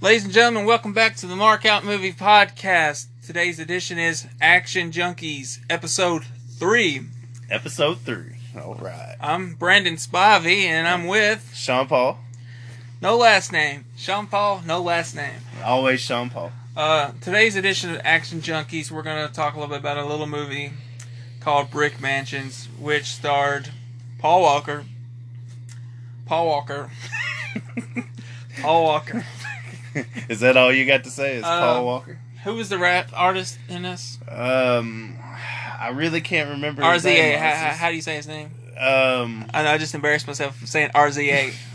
Ladies and gentlemen, welcome back to the Markout Movie Podcast. Today's edition is Action Junkies, Episode 3. Episode three. All right. I'm Brandon Spivey, and I'm with Sean Paul. no last name. Sean Paul, no last name. Always Sean Paul. Uh, today's edition of Action Junkies, we're going to talk a little bit about a little movie called Brick Mansions, which starred Paul Walker. Paul Walker. Paul Walker. is that all you got to say? Is Uh, Paul Walker? Who was the rap artist in this? Um, I really can't remember. his RZA. name, How, how, do you say his name? Um, I know I just embarrassed myself saying RZA.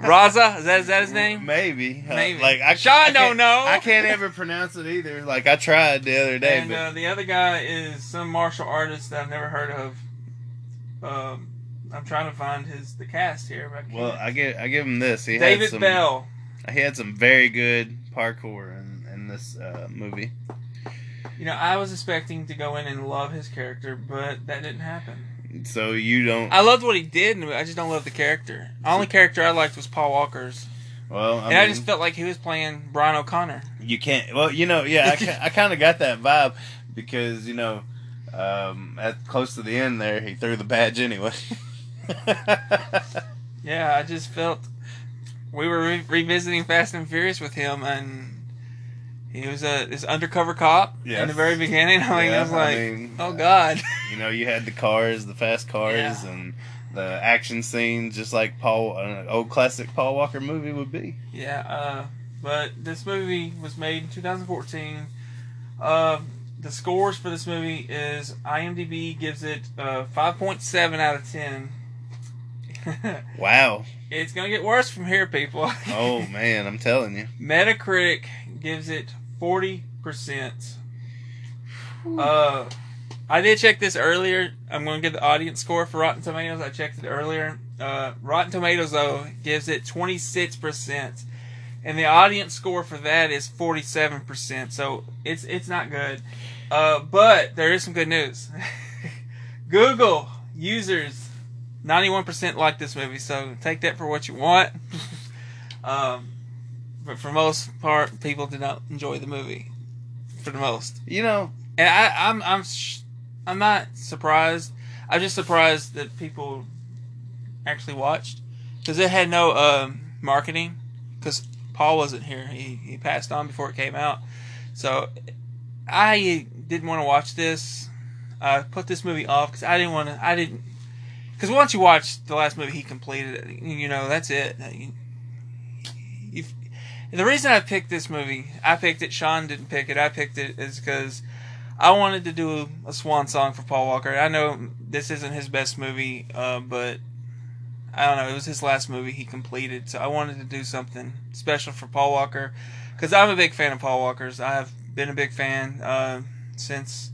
Raza? Is that is that his name? Maybe. Uh, like I, Sean I don't know. I can't ever pronounce it either. Like I tried the other day, And but uh, the other guy is some martial artist that I've never heard of. Um, I'm trying to find his the cast here. But I well, I give I give him this. He David some. Bell. He had some very good parkour in, in this uh, movie. You know, I was expecting to go in and love his character, but that didn't happen. So you don't. I loved what he did, and I just don't love the character. The only character I liked was Paul Walker's, well, I and I just felt like he was playing Brian O'Conner. You can't. Well, you know, yeah, I, I kind of got that vibe because you know, um, at close to the end there, he threw the badge anyway. Yeah, I just felt we were re- revisiting Fast and Furious with him, and he was a this undercover cop in the very beginning. I, mean, Yeah, I was I like, mean, oh god. you know, you had the cars, the fast cars, Yeah. and the action scenes, just like Paul, an old classic Paul Walker movie would be. yeah, uh, but this movie was made in 2014. Uh, the scores for this movie is IMDb gives it uh, 5.7 out of 10. Wow. It's gonna get worse from here, people. Oh man, I'm telling you. Metacritic gives it 40%. Uh, I did check this earlier. I'm going to get the audience score for Rotten Tomatoes. I checked it earlier. Uh, Rotten Tomatoes, though, gives it 26%. And the audience score for that is 47%. So it's it's not good. Uh, but there is some good news. Google users 91% like this movie, so take that for what you want. um, but for most part, people did not enjoy the movie. For the most, You know, and I, I'm I'm sh- I'm not surprised. I'm just surprised that people actually watched because it had no um, marketing. Because Paul wasn't here; he he passed on before it came out. So I didn't want to watch this. I put this movie off because I didn't want to. I didn't because once you watch the last movie he completed, you know that's it. The reason I picked this movie, I picked it. Sean didn't pick it. I picked it is because I wanted to do a swan song for Paul Walker. I know this isn't his best movie, uh, but I don't know. It was his last movie he completed, so I wanted to do something special for Paul Walker because I'm a big fan of Paul Walker's. I have been a big fan uh, since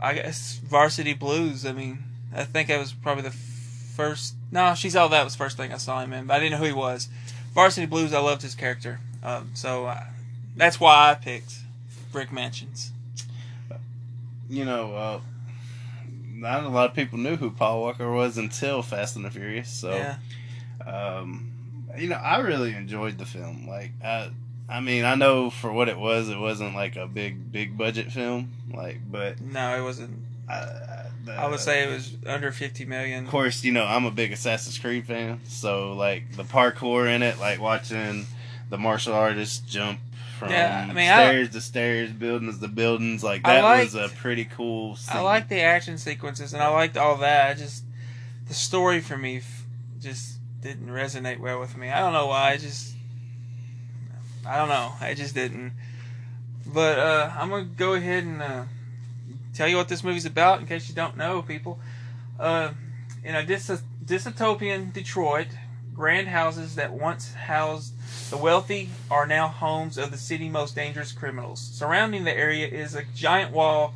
I guess Varsity Blues. I mean, I think that was probably the first. No, she's all that was first thing I saw him in, but I didn't know who he was. Varsity Blues, I loved his character, um, so uh, that's why I picked Brick Mansions. you know, uh, not a lot of people knew who Paul Walker was until Fast and the Furious. So, Yeah, um, you know, I really enjoyed the film. Like, I, I mean, I know for what it was, it wasn't like a big, big budget film. Like, but no, it wasn't. I, the, I would say it was under fifty million. Of course, you know I'm a big Assassin's Creed fan, so like the parkour in it, like watching the martial artists jump from Yeah, I mean, I- stairs to stairs, buildings to buildings, like that liked- was a pretty cool. Scene. I like the action sequences and I liked all that. I just the story for me f- just didn't resonate well with me. I don't know why. I just I don't know. I just didn't. But uh, I'm gonna go ahead and uh, tell you what this movie's about in case you don't know, people. Uh, in a dys- dystopian Detroit, grand houses that once housed the wealthy are now homes of the city's most dangerous criminals. Surrounding the area is a giant wall.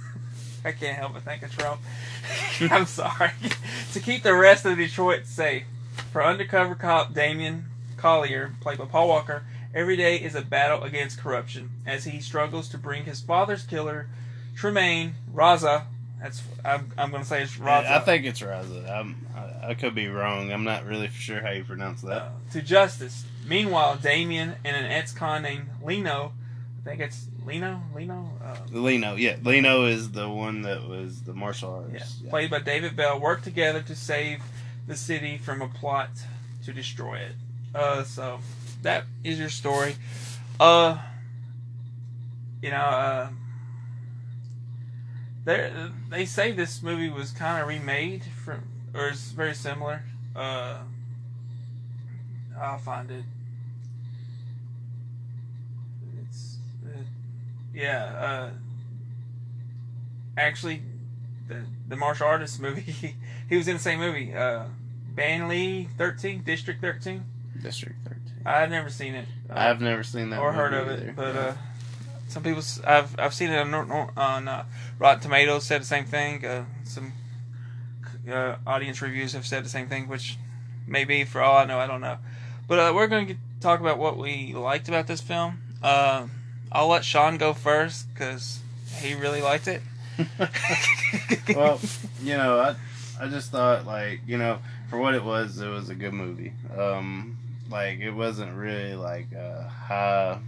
I can't help but think of Trump. I'm sorry. to keep the rest of Detroit safe. For undercover cop Damien Collier, played by Paul Walker, every day is a battle against corruption as he struggles to bring his father's killer, Tremaine Raza, That's I'm, I'm gonna say it's Raza. I think it's Raza. I'm, I, I could be wrong. I'm not really sure how you pronounce that. uh, to justice. Meanwhile, Damien and an ex-con named Lino, I think it's Lino, Lino, uh, Lino, yeah, Lino is the one that was the martial yeah, artist. Yeah. played by David Belle, work together to save the city from a plot to destroy it. Uh, so that is your story. Uh, you know, uh, they they say this movie was kind of remade from, or is very similar. Uh, I'll find it. It's, uh, yeah. Uh, actually, the the martial artist movie, he was in the same movie. Uh, Banlieue Thirteen, District Thirteen. District 13. I've never seen it. Uh, I've never seen that or heard of either. it, but Yeah. Some people I've I've seen it on, on uh, Rotten Tomatoes said the same thing. Uh, some uh, audience reviews have said the same thing, which maybe for all I know, I don't know. But uh, we're going to talk about what we liked about this film. Uh, I'll let Sean go first because he really liked it. well, you know, I I just thought like you know for what it was, it was a good movie. Um, like it wasn't really like a high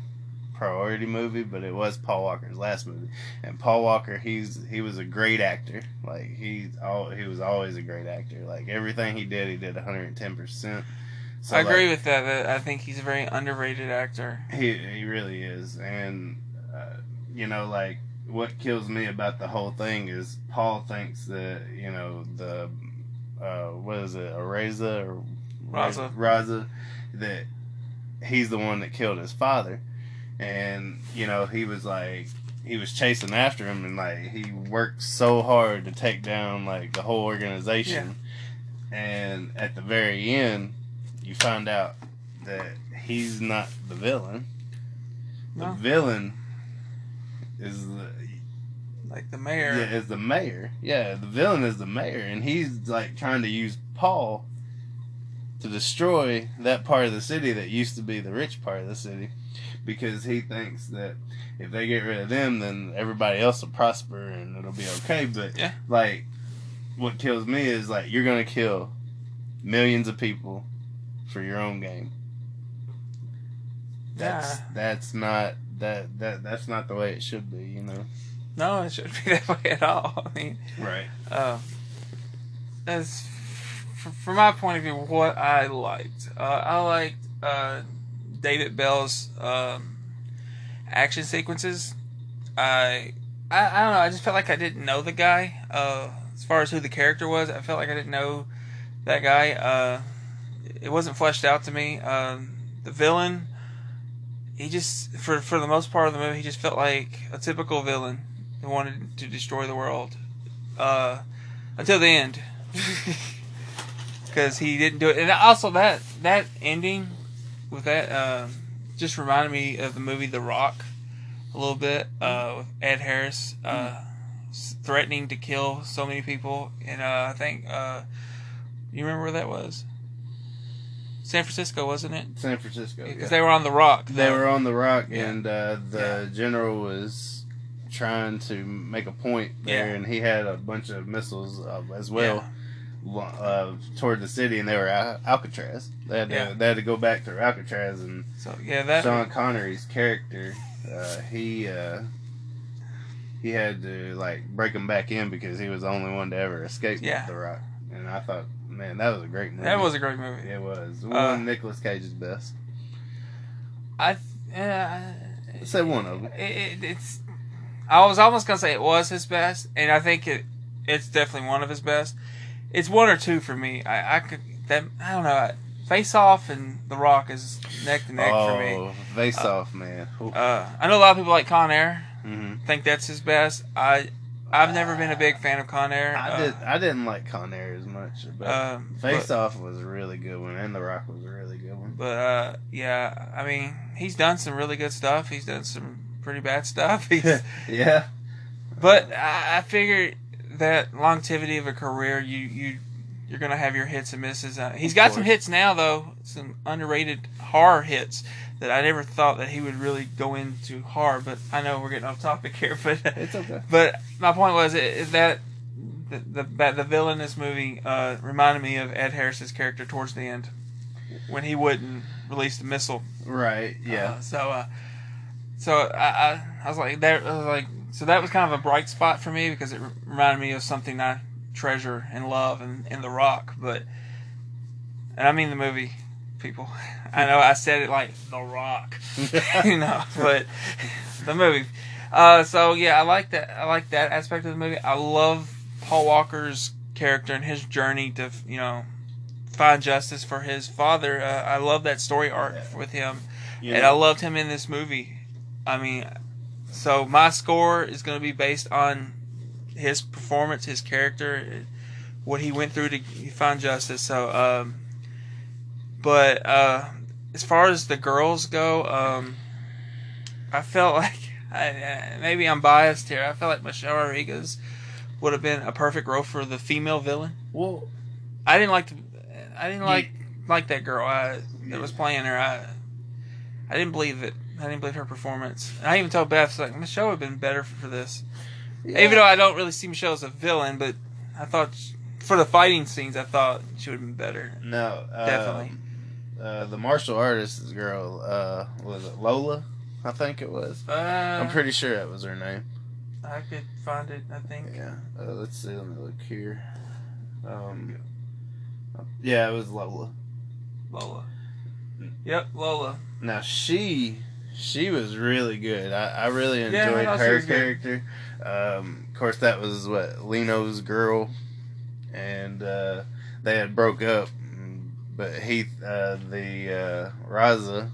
priority movie, but it was Paul Walker's last movie. And Paul Walker, he's he was a great actor. Like he's all he was always a great actor. Like everything he did, he did 110 percent. so I agree with that, that. I think he's a very underrated actor. He he really is, and uh, you know, like what kills me about the whole thing is Paul thinks that you know the uh, what is it, Areza or Raza. Raza, that he's the one that killed his father, and you know he was like he was chasing after him, and like he worked so hard to take down like the whole organization, and at the very end, you find out that he's not the villain. The No. villain is the Like the mayor. yeah, is the mayor. Yeah, the villain is the mayor, and he's like trying to use Paul to destroy that part of the city that used to be the rich part of the city, because he thinks that if they get rid of them, then everybody else will prosper and it'll be okay. But Yeah. like, what kills me is like you're gonna kill millions of people for your own game. That's that's not that that that's not the way it should be, you know. No, it shouldn't be that way at all. I mean, Right. uh, as f- from my point of view, what I liked, uh, I liked uh, David Belle's um, action sequences. I, I I don't know. I just felt like I didn't know the guy. Uh, as far as who the character was, I felt like I didn't know that guy. Uh, it wasn't fleshed out to me. Um, the villain, he just for for the most part of the movie, he just felt like a typical villain who wanted to destroy the world. Uh, until the end, because he didn't do it, and also that that ending with that uh, just reminded me of the movie The Rock a little bit uh, with Ed Harris uh, s- threatening to kill so many people, and uh, I think uh, you remember where that was? San Francisco, wasn't it? San Francisco. Because yeah. they were on the Rock. They were on the rock, Yeah. and uh, the general was trying to make a point there, Yeah. and he had a bunch of missiles uh, as well uh, toward the city, and they were Al- Alcatraz. They had to Yeah. they had to go back to Alcatraz, and So yeah, that Sean Connery's character, uh, he uh, he had to like break him back in because he was the only one to ever escape Yeah. the rock, and I thought, man, that was a great movie. that was a great movie. it was Uh, one of Nicolas Cage's best. I uh, Say one of them. it, it, it's. I was almost gonna say it was his best, and I think it it's definitely one of his best. It's one or two for me. I, I could that I don't know. Face Off and The Rock is neck to neck for me. Oh, face off, man. Uh, I know a lot of people like Con Air. hmm Think that's his best. I I've never been a big fan of Con Air. I uh, did. I didn't like Con Air as much, but um, Face but, Off was a really good one, and The Rock was a really good one. But uh, yeah, I mean, he's done some really good stuff. He's done some pretty bad stuff. He's, yeah, But I, I figure that longevity of a career, you you you're gonna have your hits and misses. Uh, he's got some hits now though, some underrated horror hits that I never thought that he would really go into horror. But I know we're getting off topic here, but it's okay. but my point was is that the the, the, villain in this movie uh, reminded me of Ed Harris's character towards the end when he wouldn't release the missile. Right. Yeah. Uh, so, uh, so I, I, I was like, that I was like, so that was kind of a bright spot for me because it reminded me of something I treasure and love and in The Rock. But, and I mean the movie, people. I know I said it like The Rock, you know, but the movie. Uh, so yeah, I like that. I like that aspect of the movie. I love Paul Walker's character and his journey to, you know, find justice for his father. Uh, I love that story arc Yeah. with him, You and I loved him in this movie. I mean, so my score is going to be based on his performance, his character, what he went through to find justice. So, um, but uh, as far as the girls go, um, I felt like I, uh, maybe I'm biased here. I felt like Michelle Rodriguez would have been a perfect role for the female villain. well, I didn't like the, I didn't like like that girl I, that was playing her. I I didn't believe it. I didn't believe her performance. And I even told Beth like Michelle would have been better for, for this. Even though I don't really see Michelle as a villain, but I thought sh for the fighting scenes, I thought she would have been better. no, uh, Definitely. Uh, the martial artist girl, uh, was it Lola? I think it was. Uh, I'm pretty sure that was her name. I could find it. I think. Yeah. Uh, let's see. Let me look here. Um. Yeah, it was Lola. Lola. Yep, Lola. Now she she was really good. I, I really Yeah, enjoyed thought her character. Um, of course, that was what Leno's girl, and uh, they had broke up. But he, uh, the uh, Raza,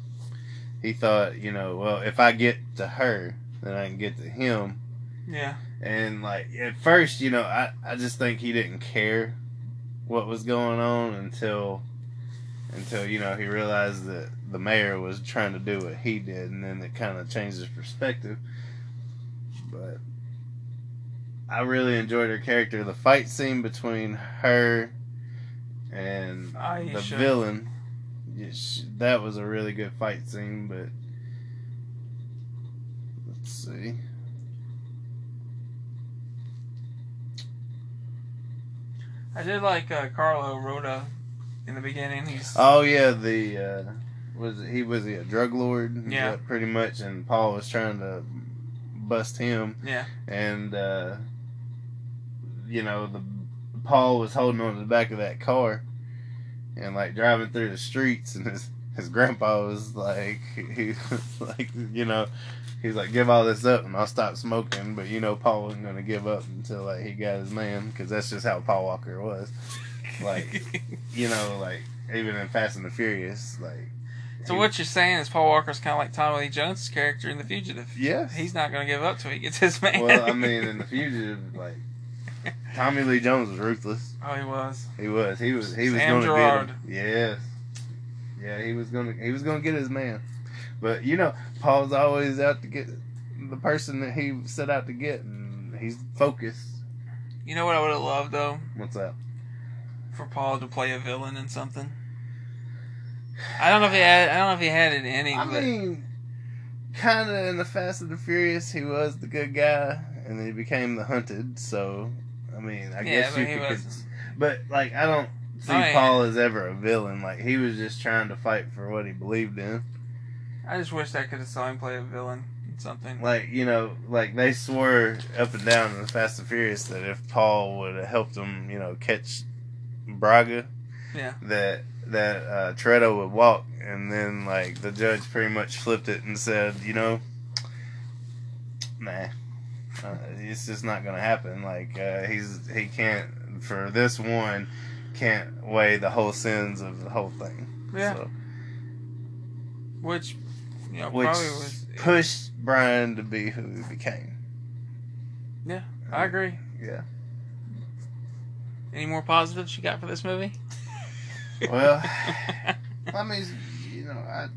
he thought, you know, well, if I get to her, then I can get to him. Yeah. And like at first, you know, I, I just think he didn't care what was going on until until you know he realized that the mayor was trying to do what he did, and then it kind of changed his perspective. But I really enjoyed her character. The fight scene between her and the Aisha. villain, that was a really good fight scene. But let's see. I did like uh, Carlo Rota in the beginning. He's Oh yeah, the uh, was he was he a drug lord? Yeah. pretty much. And Paul was trying to bust him, yeah. and uh, you know the Paul was holding on to the back of that car, and like driving through the streets, and his his grandpa was like he was like you know. He's like, give all this up and I'll stop smoking. But you know, Paul wasn't going to give up until like he got his man, because that's just how Paul Walker was. Like, you know, like even in Fast and the Furious, like. So what you're saying is Paul Walker's kind of like Tommy Lee Jones' character in The Fugitive. Yes. He's not going to give up till he gets his man. Well, I mean, in the fugitive, like Tommy Lee Jones was ruthless. oh, he was. He was. He was. He was going to get him. Yes. Yeah, he was going to. He was going to get his man. But you know, Paul's always out to get the person that he set out to get, and he's focused. You know what I would have loved though What's that? for Paul to play a villain in something. I don't know if he had. I don't know if he had it in him, I but mean, kind of in the Fast and the Furious, he was the good guy, and then he became the hunted. So, I mean, I yeah, guess but you he could. was. But like, I don't see Oh, yeah. Paul as ever a villain. Like he was just trying to fight for what he believed in. I just wish I could have saw him play a villain in something. Like you know, like they swore up and down in the Fast and Furious that if Paul would have helped him, you know, catch Braga, Yeah. that that uh, Toretto would walk. And then like the judge pretty much flipped it and said, you know, nah, uh, it's just not gonna happen. Like uh, he's he can't for this one can't weigh the whole sins of the whole thing. Yeah. So, Which, you know, which probably was. pushed Brian to be who he became. Yeah, I agree. Yeah. Any more positives you got for this movie? Well, I mean, you know, I.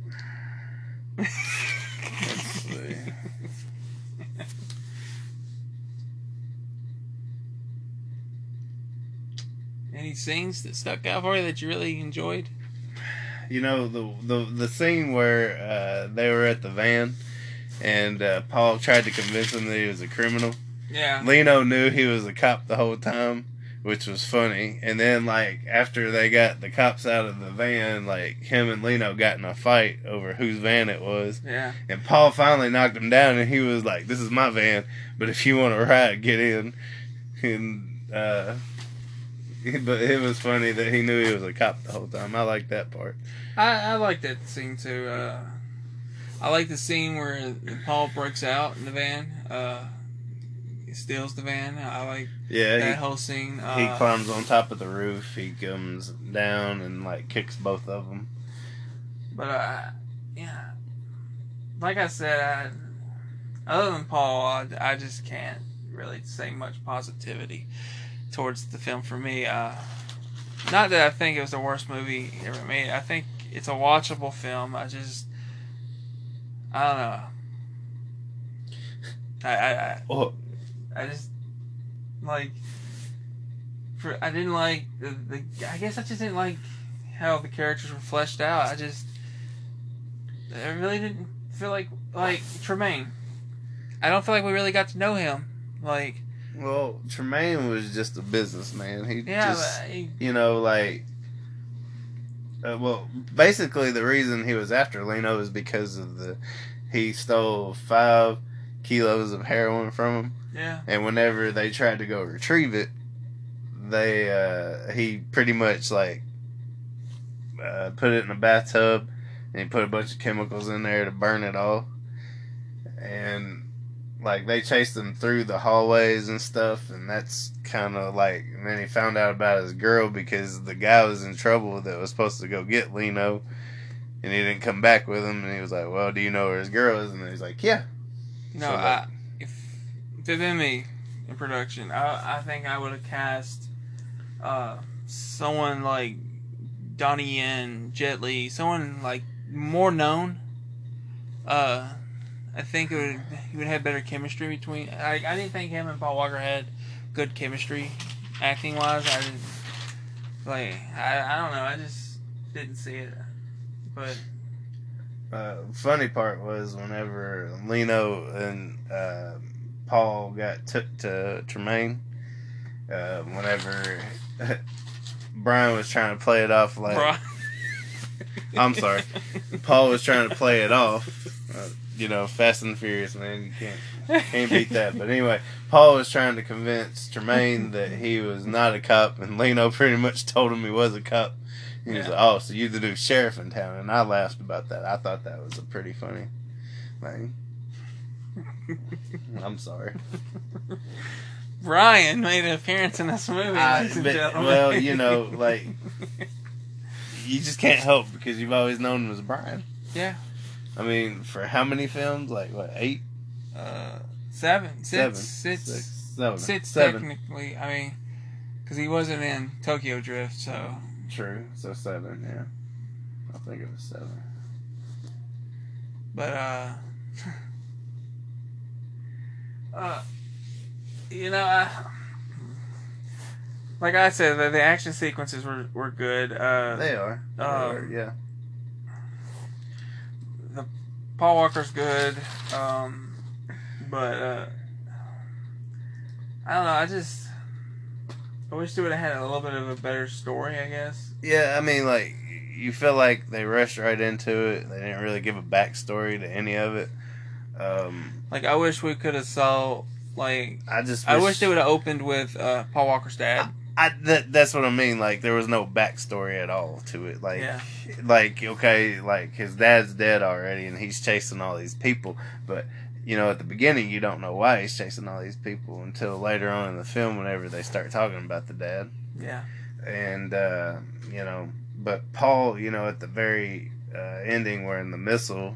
Let's see. Any scenes that stuck out for you that you really enjoyed? You know the the the scene where uh, they were at the van, and uh, Paul tried to convince him that he was a criminal, Yeah. Lino knew he was a cop the whole time, which was funny. And then like after they got the cops out of the van, like him and Lino got in a fight over whose van it was. Yeah. And Paul finally knocked him down, and he was like, "This is my van, but if you want to ride, get in." And uh, but it was funny that he knew he was a cop the whole time. I like that part. I, I like that scene too. Uh, I like the scene where Paul breaks out in the van. Uh, steals the van. I like Yeah, that he, whole scene. Uh, he climbs on top of the roof. He comes down and like kicks both of them. But uh, yeah, like I said, I, other than Paul, I, I just can't really say much positivity towards the film for me. Uh, not that I think it was the worst movie ever made. I think it's a watchable film. I just, I don't know. I I, I, Oh, I just like for I didn't like the, the I guess I just didn't like how the characters were fleshed out. I just I really didn't feel like like Tremaine. I don't feel like we really got to know him. Like well, Tremaine was just a businessman. He yeah, just, he, you know, like. Uh, well, basically, the reason he was after Leno is because of the he stole five kilos of heroin from him, yeah, and whenever they tried to go retrieve it, they uh, he pretty much like uh, put it in a bathtub, and he put a bunch of chemicals in there to burn it all, and like they chased him through the hallways and stuff, and that's kind of like. And then he found out about his girl because the guy was in trouble that was supposed to go get Leno, and he didn't come back with him. And he was like, "Well, do you know where his girl is?" And he's like, "Yeah." No, So, I if it been me in production, I I think I would have cast uh someone like Donnie Yen, Jet Li, someone like more known. Uh, I think it would he would have better chemistry between. I I didn't think him and Paul Walker had good chemistry, acting wise. I didn't like. I I don't know. I just didn't see it. But uh, funny part was whenever Leno and uh, Paul got took to Tremaine. Uh, whenever Brian was trying to play it off like I'm sorry. Paul was trying to play it off. Uh, you know, Fast and Furious, man. You can't can't beat that. But anyway, Paul was trying to convince Tremaine that he was not a cop, and Leno pretty much told him he was a cop. He was like, "Oh, so you're the new sheriff in town?" And I laughed about that. I thought that was a pretty funny thing. I'm sorry. Brian made an appearance in this movie. I- but- well, you know, like you just can't help because you've always known him as Brian. yeah, I mean, for how many films? Like what? Eight, uh, seven, six, seven, six, six, seven, six seven. technically. I mean, because he wasn't in Tokyo Drift, so True. So seven. Yeah. I think it was seven. but uh, uh, you know, I, like I said, the, the action sequences were were good. Uh, They are. They um, are, Yeah. The Paul Walker's good, um, but uh, I don't know. I just I wish they would have had a little bit of a better story. I guess. Yeah. I mean, like you feel like they rushed right into it. They didn't really give a backstory to any of it. Um, Like I wish we could have saw like I just. I wish they would have opened with uh, Paul Walker's dad. I that that's what I mean. Like there was no backstory at all to it. Like Yeah. like okay, like his dad's dead already, and he's chasing all these people. But you know, at the beginning, you don't know why he's chasing all these people until later on in the film, whenever they start talking about the dad. Yeah. And uh, you know, but Paul, you know, at the very uh, ending, where in the missile,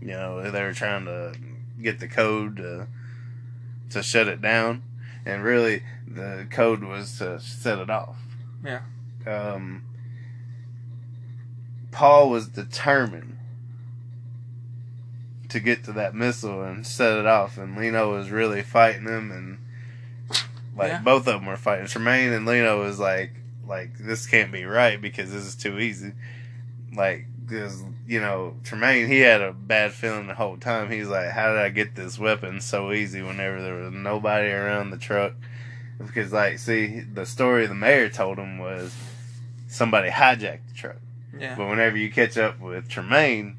you know, they were trying to get the code to to shut it down, and really the code was to set it off. Yeah. Um, Paul was determined to get to that missile and set it off, and Leno was really fighting him, and like Yeah. both of them were fighting. Tremaine and Leno was like, like this can't be right because this is too easy. Like because you know Tremaine, he had a bad feeling the whole time. He's like, "How did I get this weapon so easy whenever there was nobody around the truck?" Because like, see, the story the mayor told him was somebody hijacked the truck. Yeah. But whenever you catch up with Tremaine,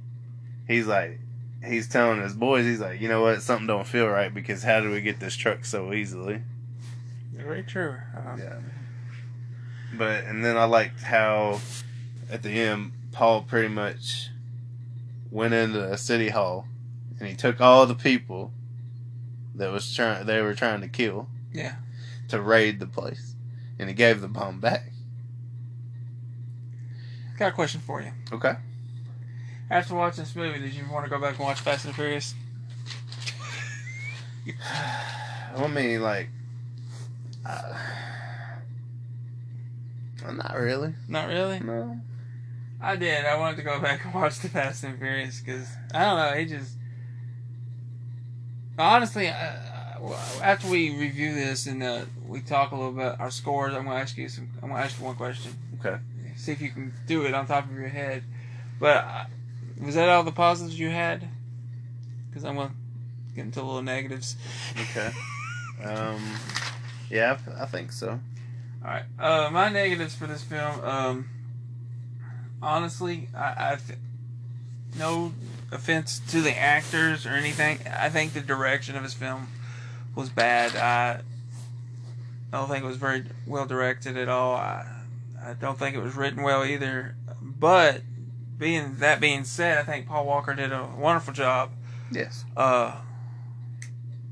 he's like, he's telling his boys, he's like, you know what, something don't feel right because how do we get this truck so easily? Very true. Uh, Yeah. But and then I liked how at the end Paul pretty much went into a city hall and he took all the people that was trying they were trying to kill Yeah. to raid the place and he gave the bomb back. Got a question for you. Okay. After watching this movie, did you want to go back and watch Fast and Furious? I mean, like, uh, not really. Not really. No. I did. I wanted to go back and watch the Fast and Furious because I don't know. He just honestly, uh, after we review this and uh, we talk a little bit our scores, I'm gonna ask you some. I'm gonna ask you one question. Okay. See if you can do it on top of your head. But uh, was that all the positives you had? Because I'm gonna get into a little negatives. Okay. um. Yeah, I, think so. All right. Uh, my negatives for this film. Um, honestly, I, I th- no offense to the actors or anything. I think the direction of his film was bad. I, I don't think it was very well directed at all. I, I don't think it was written well either. But being that being said, I think Paul Walker did a wonderful job. Yes. Uh,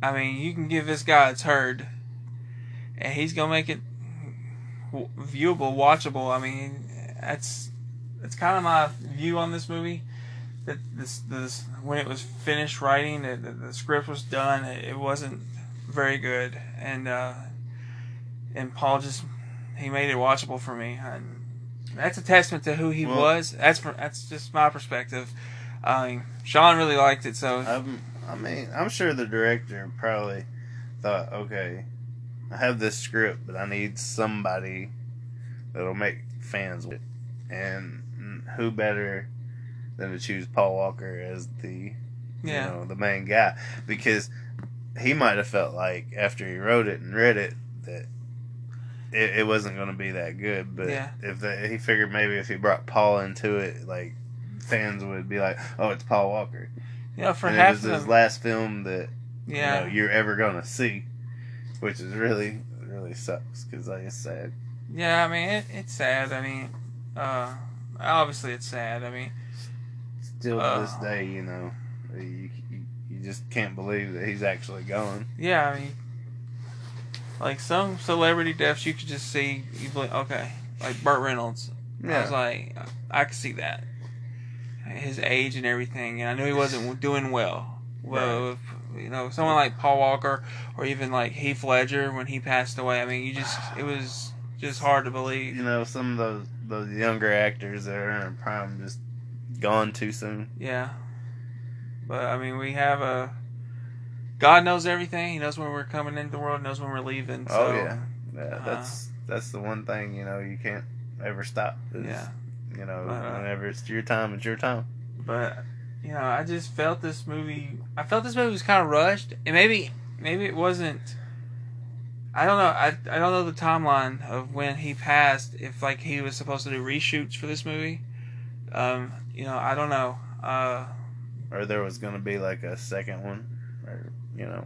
I mean, you can give this guy a turd, and he's gonna make it viewable, watchable. I mean, that's that's kind of my view on this movie. That this this when it was finished writing, the, the, the script was done. It, it wasn't very good, and uh, and Paul just he made it watchable for me. And that's a testament to who he Well- was. That's that's just my perspective. I mean, Sean really liked it, so I'm, I mean, I'm sure the director probably thought, okay, I have this script, but I need somebody that'll make fans with it. And who better than to choose Paul Walker as the, yeah. you know, the main guy? Because he might have felt like after he wrote it and read it that it, it wasn't going to be that good. But Yeah. if the, he figured maybe if he brought Paul into it, like fans would be like, "Oh, it's Paul Walker." Yeah, for and half it was of his last film that yeah, you know, you're ever gonna see, which is really really sucks because like it's sad. yeah. I mean, it, it's sad. I mean, uh, obviously it's sad. I mean, Still to this Uh. day, you know, you, you you just can't believe that he's actually gone. yeah. I mean, like some celebrity deaths, you could just see. You like, okay, like Burt Reynolds. I was like, I could see that. His age and everything, and I knew he wasn't doing well. Well, if, you know, someone like Paul Walker or even like Heath Ledger when he passed away. I mean, you just it was just hard to believe. you know, some of those those younger actors that are in prime just gone too soon. Yeah. But I mean, we have a God knows everything. He knows when we're coming into the world. Knows when we're leaving. So, oh yeah, yeah. uh, That's that's the one thing you know you can't ever stop. is, Yeah. You know, Uh, whenever it's your time, it's your time. But you know, I just felt this movie. I felt this movie was kind of rushed, and maybe maybe it wasn't. I don't know. I I don't know the timeline of when he passed. If like he was supposed to do reshoots for this movie. Um, you know, I don't know. Uh, or there was going to be like a second one, you know,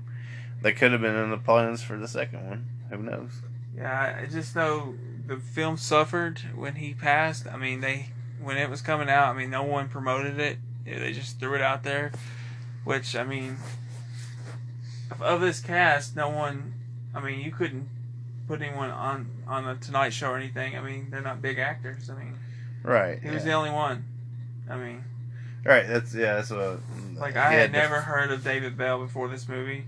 they could have been in the plans for the second one. Who knows? Yeah, I- just know the film suffered when he passed. I mean, they when it was coming out, I mean, no one promoted it. They just threw it out there, which I mean, of, of this cast, no one. I mean, you couldn't put anyone on on the Tonight Show or anything. I mean, they're not big actors. I mean, Right. he was yeah. the only one. I mean, right. That's yeah. That's what. Like he I had the- never heard of David Belle before this movie.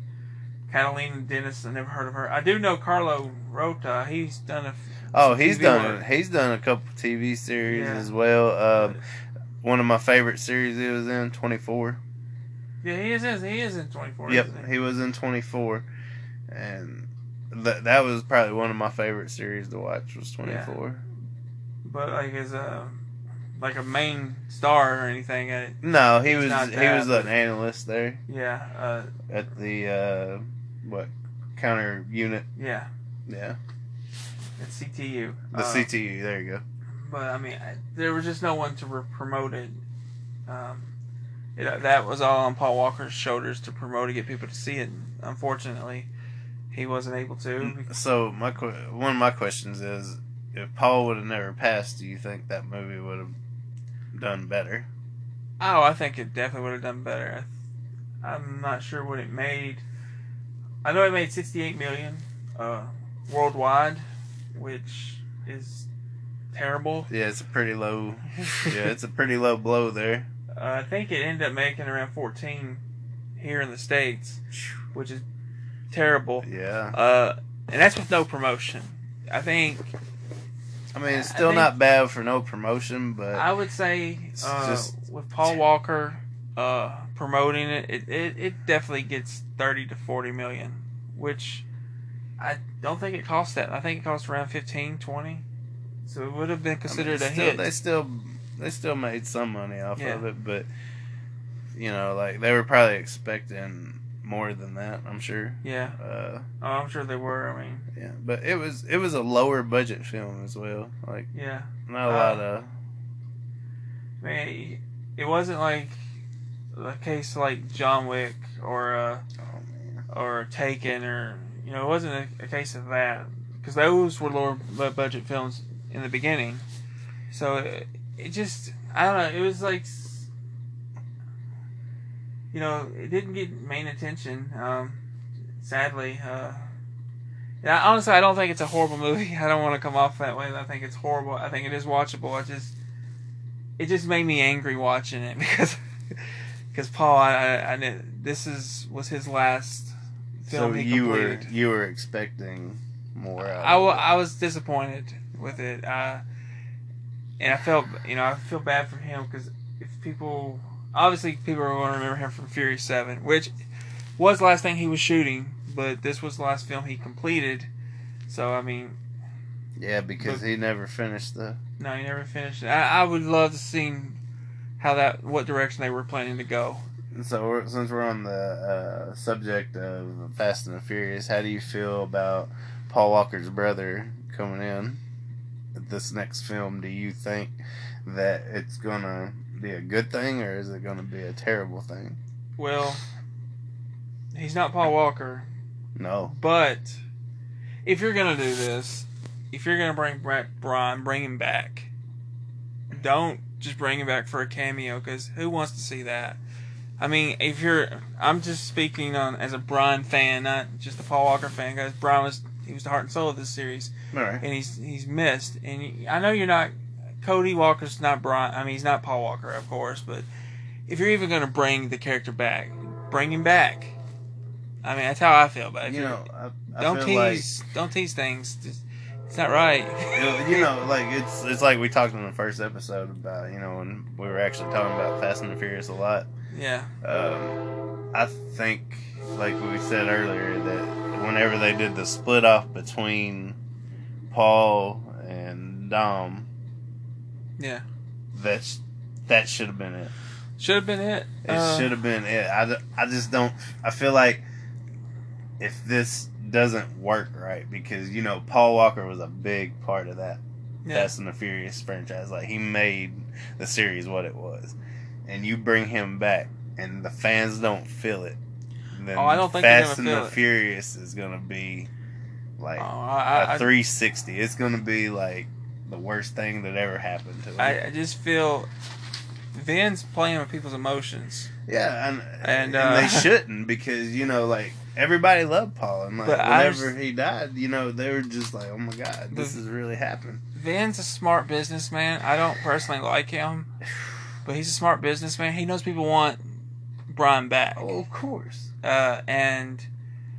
Catalina Denis, I never heard of her. I do know Carlo Rota. He's done a. Oh, he's TV done. work. He's done a couple TV series Yeah. as well. Uh, one of my favorite series he was in, Twenty Four. Yeah, he is. He is in twenty four. Yep, he was in Twenty Four, and that that was probably one of my favorite series to watch was Twenty Four. But like his uh, like a main star or anything at it. No, he was he was an analyst there Yeah, uh, at the uh, what counter unit. yeah, Yeah, at CTU. the Uh, CTU. There you go. But I mean, I, there was just no one to re- promote it. Um, it. That was all on Paul Walker's shoulders to promote to get people to see it. Unfortunately, he wasn't able to. So my one of my questions is, if Paul would have never passed, do you think that movie would have done better? Oh, I think it definitely would have done better. I, I'm not sure what it made. I know it made 68 million uh, worldwide, which is terrible. Yeah, it's a pretty low. Yeah, it's a pretty low blow there. Uh, I think it ended up making around 14 here in the states, which is terrible. Yeah, Uh, and that's with no promotion. I think I mean it's still not bad for no promotion, but I would say uh, just- with Paul Walker uh, promoting it, it, it, it definitely gets 30 to 40 million, which I don't think it cost that. I think it cost around 15, 20. So it would have been I mean, considered a hit. They still they still made some money off Yeah. of it, but you know, like they were probably expecting more than that. I'm sure. yeah. Uh, Oh, I'm sure they were. I mean, yeah, but it was it was a lower budget film as well. Like yeah. not a Uh, lot of I mean, it wasn't like a case like John Wick or uh, oh or Taken or you know it wasn't a, a case of that because those were lower budget films in the beginning. So it, it just I don't know. It was like you know it didn't get main attention. Um, sadly, uh, yeah. Honestly, I don't think it's a horrible movie. I don't want to come off that way. I think it's horrible. I think it is watchable. I just it just made me angry watching it because because Paul, I, I, I this is was his last So film he you were you were expecting more out I, of it. I was disappointed with it, uh, and I felt you know I feel bad for him because if people obviously people are going to remember him from Fury Seven, which was the last thing he was shooting, but this was the last film he completed. So I mean, Yeah, because he never finished the. no, he never finished it. I, I would love to see how that what direction they were planning to go. So we're, since we're on the uh, subject of Fast and the Furious, how do you feel about Paul Walker's brother coming in this next film? Do you think that it's gonna be a good thing or is it gonna be a terrible thing? Well, he's not Paul Walker. No. But if you're gonna do this, if you're gonna bring back Brian, bring him back. Don't just bring him back for a cameo, because who wants to see that? I mean, if you're, I'm just speaking on as a Brian fan, not just a Paul Walker fan, because Brian was he was the heart and soul of this series, All right. and he's he's missed. And I know you're not Cody Walker's not Brian. I mean, he's not Paul Walker, of course, but if you're even gonna bring the character back, bring him back. I mean, that's how I feel about it. You know, I, I don't feel like tease. don't tease things. Just, it's not right. you know, like it's it's like we talked in the first episode about you know when we were actually talking about Fast and the Furious a lot. yeah, Um, I think, like we said earlier, that whenever they did the split off between Paul and Dom, yeah. that's that should have been it. Should have been it. It Uh, should have been it. I, I just don't. I feel like if this doesn't work right, because you know Paul Walker was a big part of that Yeah. Fast and the Furious franchise. Like he made the series what it was, and you bring him back, and the fans don't feel it. Then Oh, I don't think Fast and the it. Furious is gonna be Oh, like I, I, a 360. It's gonna be like the worst thing that ever happened to him. I, I just feel Vin's playing with people's emotions. yeah, and And, and, uh, they shouldn't because you know like everybody loved Paul, and like whenever just- he died, you know they were just like, oh my god, this The- is really happened. Vin's a smart businessman. I don't personally like him, but he's a smart businessman. He knows people want Brian back. Oh, of course, Uh, and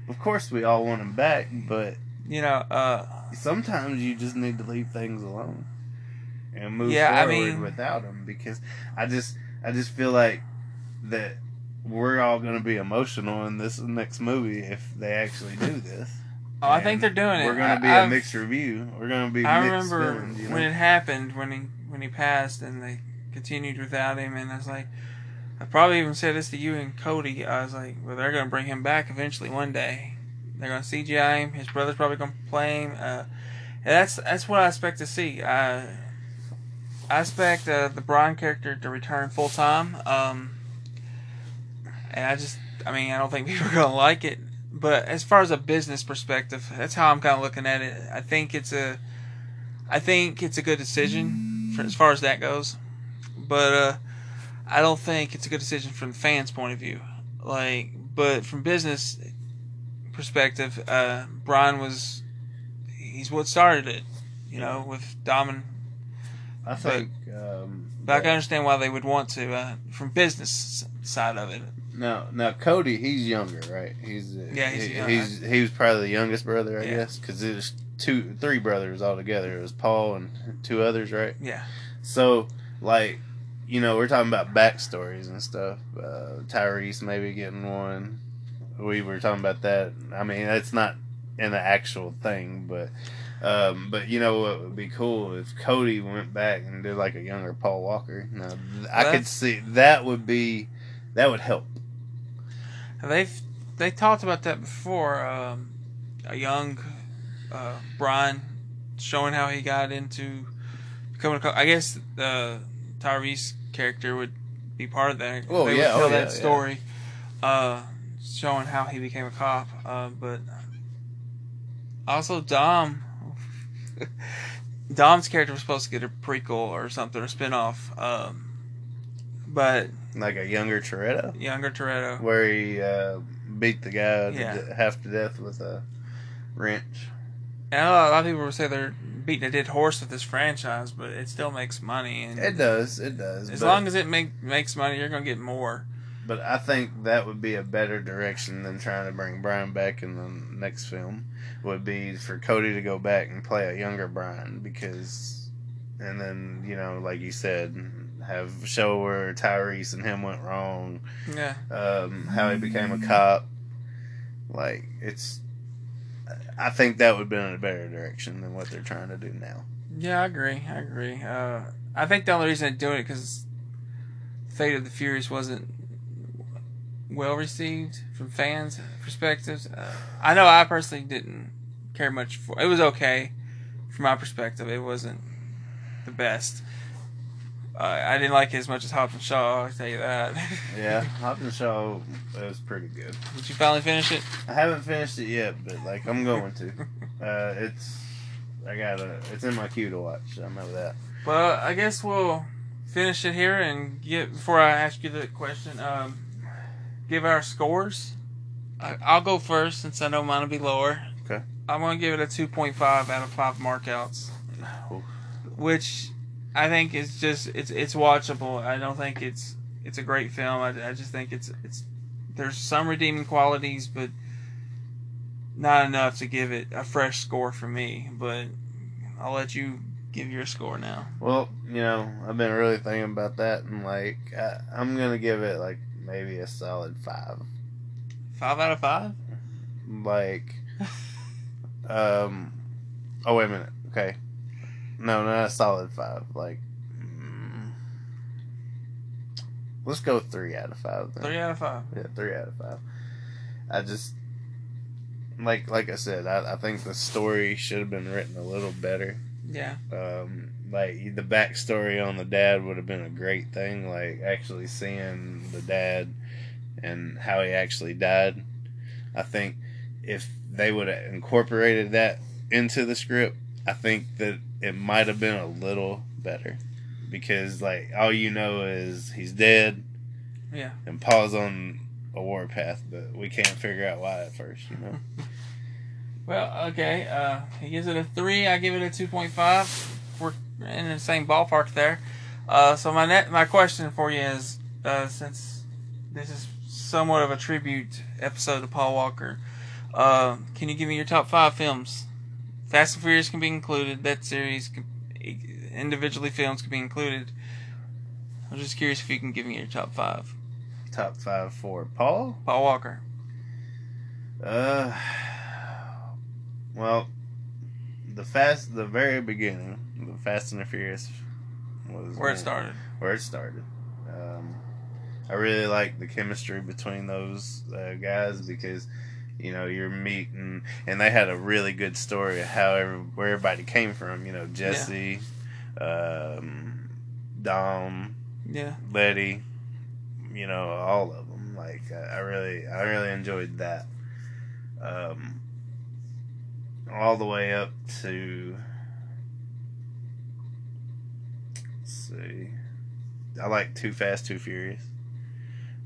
of course, we all want him back, but you know, uh, sometimes you just need to leave things alone and move Yeah, I forward mean- without him because I just I just feel like that we're all going to be emotional in this next movie if they actually do this. oh, I think they're doing it. We're going to be a I've- mixed review. We're going to be I mixed remember feelings, you know? when it happened when he when he passed and they continued without him, and I was like, I probably even said this to you and Cody. I was like, well, they're gonna bring him back eventually one day. They're gonna CGI him. His brother's probably gonna play him. Uh, that's that's what I expect to see. I I expect uh, the Brian character to return full time. Um, and I just, I mean, I don't think people are gonna like it. But as far as a business perspective, that's how I'm kind of looking at it. I think it's a, I think it's a good decision for, as far as that goes. But uh, I don't think it's a good decision from the fans' point of view. Like, but from business perspective, uh, Brian was, he's what started it. You know, with Domin. I think. um, but I can understand why they would want to uh, from business side of it. Now, now Cody, he's younger, right? He's uh, Yeah, he's he, he's he was probably the youngest brother, I Yeah. guess, because there's two, three brothers altogether. It was Paul and two others, right? Yeah, So, like, you know, we're talking about backstories and stuff. Uh, Tyrese maybe getting one. We were talking about that. I mean, it's not in the actual thing, but. Um, but you know what would be cool if Cody went back and did like a younger Paul Walker. Now, th- I could see that would be that would help. they've they talked about that before. Um, a young uh, Brian showing how he got into becoming a. co- I guess the Tyrese character would be part of that. Oh, they yeah, would tell oh, that yeah, yeah. story, uh, showing how he became a cop. Uh, but also Dom. Dom's character was supposed to get a prequel or something or spin-off. Um, but like a younger Toretto, younger Toretto. where he uh, beat the guy to Yeah. de- half to death with a wrench. And a lot, of people will say they're beating a dead horse with this franchise, but it still makes money. And It does, it does. as long as it make, makes money, you're gonna get more. But I think that would be a better direction than trying to bring Brian back in the next film. Would be for Cody to go back and play a younger Brian because, and then you know, like you said, have show where Tyrese and him went wrong, Yeah, um, how he became a cop. Like it's, I think that would have been in a better direction than what they're trying to do now. yeah, I agree. I agree. Uh, I think the only reason they're doing it because Fate of the Furious wasn't well received from fans' perspectives. Uh, I know I personally didn't care much for. It was okay from my perspective. It wasn't the best. Uh, I didn't like it as much as Hobbs and Shaw. I'll tell you that. Yeah, Hobbs Shaw was pretty good. Did you finally finish it? I haven't finished it yet, but like I'm going to. Uh, it's I gotta. It's in my queue to watch. I know that. Well, I guess we'll finish it here and get before I ask you the question. Um, give our scores. I, I'll go first since I know mine will be lower. Okay. I'm gonna give it a 2.5 out of five markouts, which I think is just it's it's watchable. I don't think it's it's a great film. I, I just think it's it's there's some redeeming qualities, but not enough to give it a fresh score for me. But I'll let you give your score now. Well, you know, I've been really thinking about that, and like I, I'm gonna give it like maybe a solid five. Five out of five. Like, um, oh wait a minute. Okay, no, not a solid five. Like, mm, let's go three out of five. Then. Three out of five. Yeah, three out of five. I just like like I said, I, I think the story should have been written a little better. Yeah. Um, like the backstory on the dad would have been a great thing. Like actually seeing the dad and how he actually died. I think if they would have incorporated that into the script, I think that it might have been a little better. Because like all you know is he's dead Yeah. and Paul's on a warpath, but we can't figure out why at first, you know. Well, okay. Uh, he gives it a three. I give it a two point five. We're in the same ballpark there. Uh, so my net, my question for you is, uh, since this is somewhat of a tribute episode to Paul Walker, uh, can you give me your top five films? Fast and Furious can be included. That series, can, individually films can be included. I'm just curious if you can give me your top five. Top five for Paul. Paul Walker. Uh, well, the fast, the very beginning, the Fast and the Furious was Where it started. Where it started. Um, I really like the chemistry between those uh, guys because you know you're meeting, and they had a really good story of how every, where everybody came from. You know, Jesse, um, Dom, Yeah. Letty, you know, all of them. Like I I really, I really enjoyed that. Um, all the way up to let's see, I like Too Fast, Too Furious.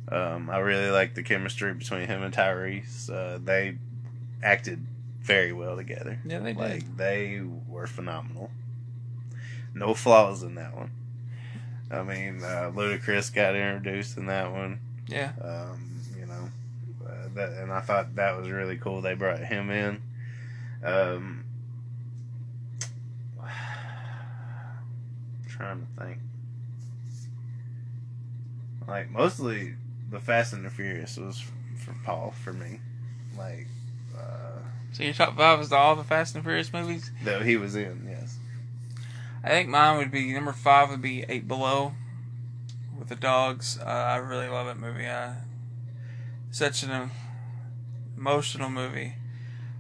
Um, I really like the chemistry between him and Tyrese. Uh, they acted very well together. Yeah, they did. Like they were phenomenal. No flaws in that one. I mean, uh, Ludacris got introduced in that one. Yeah. Um, you know, uh, that, and I thought that was really cool. They brought him in. Um, trying to think. Like mostly, the Fast and the Furious was for Paul for me. Like uh, So your top five is all the Fast and the Furious movies? that he was in. Yes. I think mine would be number five would be Eight Below with the dogs. Uh, I really love that movie. Uh, such an emotional movie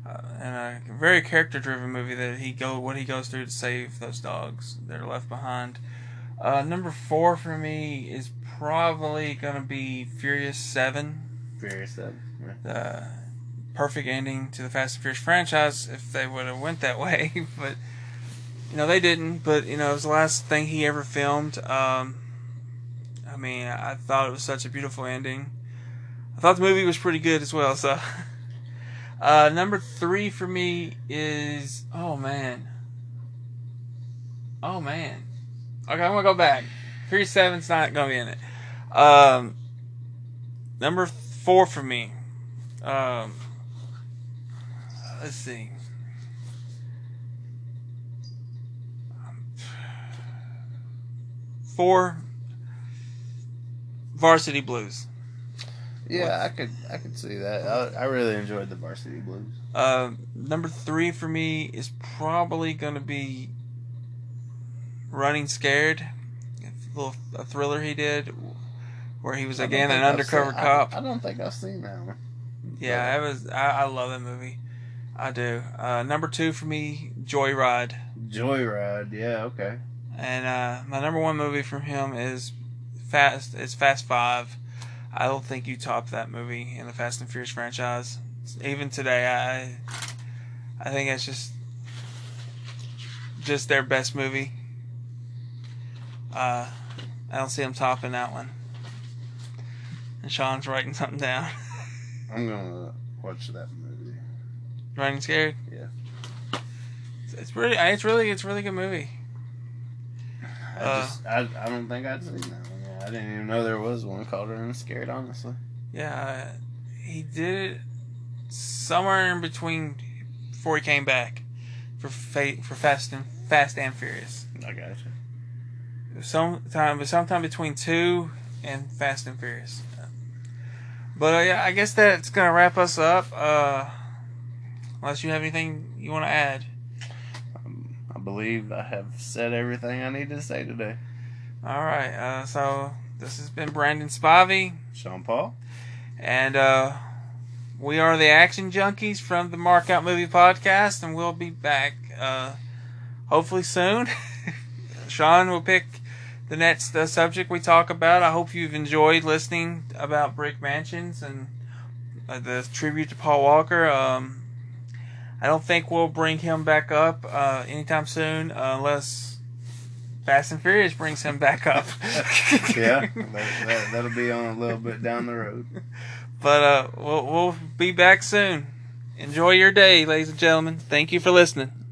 uh, and a very character driven movie that he go what he goes through to save those dogs that are left behind. Uh, number four for me is probably gonna be Furious Seven. Furious Seven. right? the perfect ending to the Fast and Furious franchise if they would have went that way, but you know they didn't. But you know it was the last thing he ever filmed. Um, I mean, I thought it was such a beautiful ending. I thought the movie was pretty good as well. So, uh, number three for me is oh man, oh man. Okay, I'm gonna go back. Furious Seven's not gonna be in it. Um, number four for me. Um, let's see. Four. Varsity Blues. Yeah, I could I could see that. I, I really enjoyed the Varsity Blues. Uh, number three for me is probably going to be Running Scared, a little a thriller he did, where he was again an undercover seen- cop. I, don't think I've seen that one. Yeah, it was. I, I love that movie. I do. Uh, number two for me, Joyride, Joyride. Yeah. Okay. and uh, my number one movie from him is Fast. It's Fast Five. I don't think you top that movie in the Fast and Furious franchise. Even today, I I think it's just just their best movie. Uh, I don't see them topping that one. And Sean's writing something down. I'm gonna watch that movie. Running Scared. Yeah. It's, it's really, it's really, it's a really good movie. I Uh, just I, I don't think I'd seen that one. I didn't even know there was one called Running Scared. Honestly. Yeah, he did it somewhere in between before he came back for fa- for Fast and Fast and Furious. I got you. Sometime, but sometime between two and Fast and Furious. But uh, yeah, I guess that's gonna wrap us up. Uh, unless you have anything you want to add. Um, I believe I have said everything I need to say today. All right. Uh, so this has been Brandon Spivey. Sean Paul. And uh, we are the Action Junkies from the Markout Movie Podcast, and we'll be back uh, hopefully soon. Sean will pick the next uh, subject we talk about. I hope you've enjoyed listening about Brick Mansions and uh, the tribute to Paul Walker. Um, I don't think we'll bring him back up uh, anytime soon unless Fast and Furious brings him back up. yeah, that, that, that'll be on a little bit down the road. But uh, we'll, we'll be back soon. Enjoy your day, ladies and gentlemen. Thank you for listening.